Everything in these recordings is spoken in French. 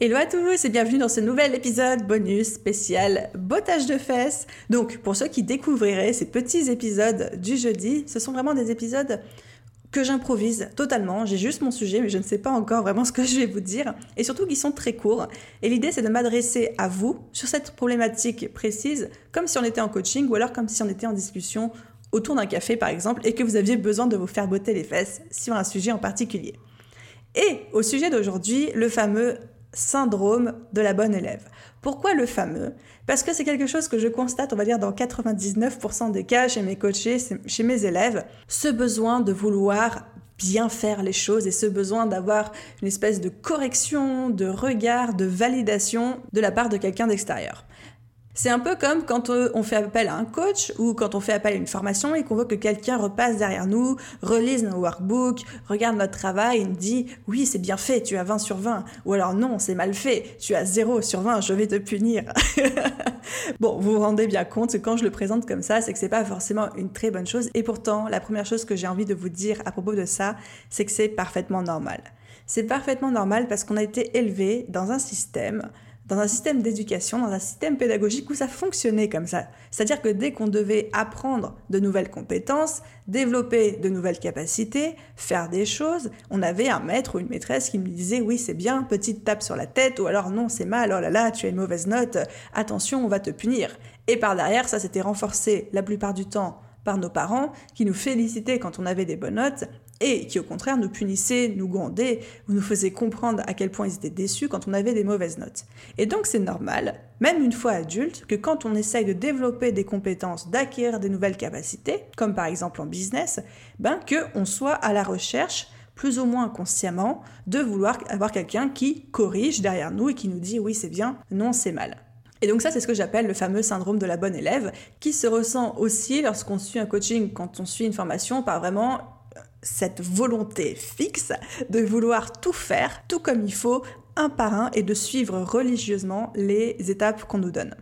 Hello à tous et bienvenue dans ce nouvel épisode bonus spécial bottage de fesses. Donc pour ceux qui découvriraient ces petits épisodes du jeudi, ce sont vraiment des épisodes que j'improvise totalement. J'ai juste mon sujet, mais je ne sais pas encore vraiment ce que je vais vous dire. Et surtout qu'ils sont très courts. Et l'idée, c'est de m'adresser à vous sur cette problématique précise, comme si on était en coaching ou alors comme si on était en discussion autour d'un café, par exemple, et que vous aviez besoin de vous faire botter les fesses sur un sujet en particulier. Et au sujet d'aujourd'hui, le fameux syndrome de la bonne élève. Pourquoi le fameux? Parce que c'est quelque chose que je constate, on va dire, dans 99% des cas chez mes coachés, chez mes élèves, ce besoin de vouloir bien faire les choses et ce besoin d'avoir une espèce de correction, de regard, de validation de la part de quelqu'un d'extérieur. C'est un peu comme quand euh, on fait appel à un coach ou quand on fait appel à une formation et qu'on veut que quelqu'un repasse derrière nous, relise nos workbooks, regarde notre travail et nous dit oui c'est bien fait, tu as 20 sur 20 ou alors non c'est mal fait, tu as 0 sur 20, je vais te punir. bon, vous vous rendez bien compte que quand je le présente comme ça, c'est que c'est pas forcément une très bonne chose et pourtant la première chose que j'ai envie de vous dire à propos de ça, c'est que c'est parfaitement normal. C'est parfaitement normal parce qu'on a été élevé dans un système dans un système d'éducation, dans un système pédagogique où ça fonctionnait comme ça. C'est-à-dire que dès qu'on devait apprendre de nouvelles compétences, développer de nouvelles capacités, faire des choses, on avait un maître ou une maîtresse qui me disait oui c'est bien, petite tape sur la tête, ou alors non c'est mal, oh là là tu as une mauvaise note, attention on va te punir. Et par derrière ça s'était renforcé la plupart du temps par nos parents qui nous félicitaient quand on avait des bonnes notes et qui au contraire nous punissaient, nous grondaient ou nous faisaient comprendre à quel point ils étaient déçus quand on avait des mauvaises notes. Et donc c'est normal, même une fois adulte, que quand on essaye de développer des compétences, d'acquérir des nouvelles capacités, comme par exemple en business, ben qu'on soit à la recherche plus ou moins inconsciemment, de vouloir avoir quelqu'un qui corrige derrière nous et qui nous dit oui c'est bien, non c'est mal. Et donc ça, c'est ce que j'appelle le fameux syndrome de la bonne élève, qui se ressent aussi lorsqu'on suit un coaching, quand on suit une formation, par vraiment cette volonté fixe de vouloir tout faire, tout comme il faut, un par un, et de suivre religieusement les étapes qu'on nous donne.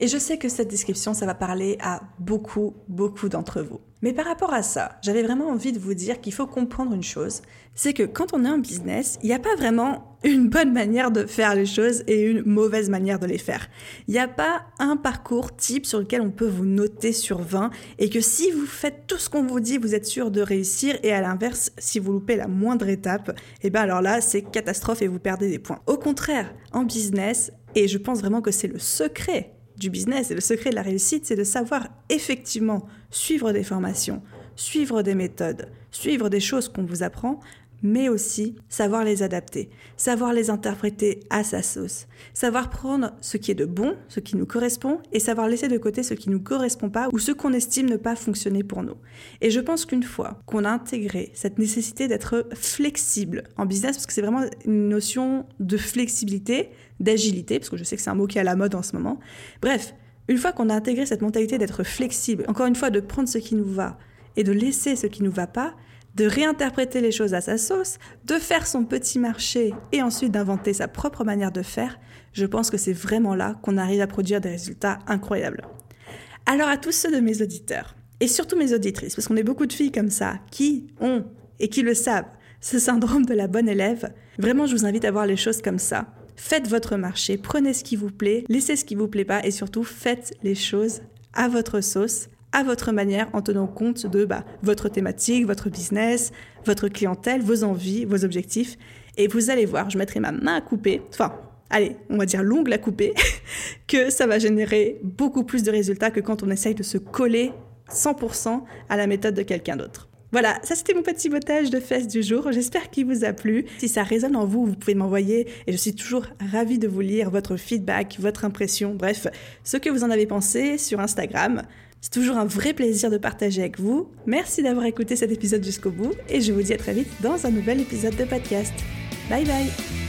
Et je sais que cette description, ça va parler à beaucoup, beaucoup d'entre vous. Mais par rapport à ça, j'avais vraiment envie de vous dire qu'il faut comprendre une chose, c'est que quand on est en business, il n'y a pas vraiment une bonne manière de faire les choses et une mauvaise manière de les faire. Il n'y a pas un parcours type sur lequel on peut vous noter sur 20 et que si vous faites tout ce qu'on vous dit, vous êtes sûr de réussir et à l'inverse, si vous loupez la moindre étape, eh bien alors là, c'est catastrophe et vous perdez des points. Au contraire, en business, et je pense vraiment que c'est le secret du business et le secret de la réussite, c'est de savoir effectivement suivre des formations, suivre des méthodes, suivre des choses qu'on vous apprend, mais aussi savoir les adapter, savoir les interpréter à sa sauce, savoir prendre ce qui est de bon, ce qui nous correspond, et savoir laisser de côté ce qui ne nous correspond pas ou ce qu'on estime ne pas fonctionner pour nous. Et je pense qu'une fois qu'on a intégré cette nécessité d'être flexible en business, parce que c'est vraiment une notion de flexibilité, d'agilité, parce que je sais que c'est un mot qui est à la mode en ce moment. Bref, une fois qu'on a intégré cette mentalité d'être flexible, encore une fois de prendre ce qui nous va et de laisser ce qui ne nous va pas, de réinterpréter les choses à sa sauce, de faire son petit marché et ensuite d'inventer sa propre manière de faire, je pense que c'est vraiment là qu'on arrive à produire des résultats incroyables. Alors à tous ceux de mes auditeurs, et surtout mes auditrices, parce qu'on est beaucoup de filles comme ça, qui ont, et qui le savent, ce syndrome de la bonne élève, vraiment je vous invite à voir les choses comme ça Faites votre marché, prenez ce qui vous plaît, laissez ce qui vous plaît pas et surtout faites les choses à votre sauce, à votre manière en tenant compte de bah, votre thématique, votre business, votre clientèle, vos envies, vos objectifs. Et vous allez voir, je mettrai ma main à couper, enfin, allez, on va dire l'ongle à couper, que ça va générer beaucoup plus de résultats que quand on essaye de se coller 100% à la méthode de quelqu'un d'autre. Voilà, ça c'était mon petit botage de fesses du jour. J'espère qu'il vous a plu. Si ça résonne en vous, vous pouvez m'envoyer et je suis toujours ravie de vous lire votre feedback, votre impression, bref, ce que vous en avez pensé sur Instagram. C'est toujours un vrai plaisir de partager avec vous. Merci d'avoir écouté cet épisode jusqu'au bout et je vous dis à très vite dans un nouvel épisode de podcast. Bye bye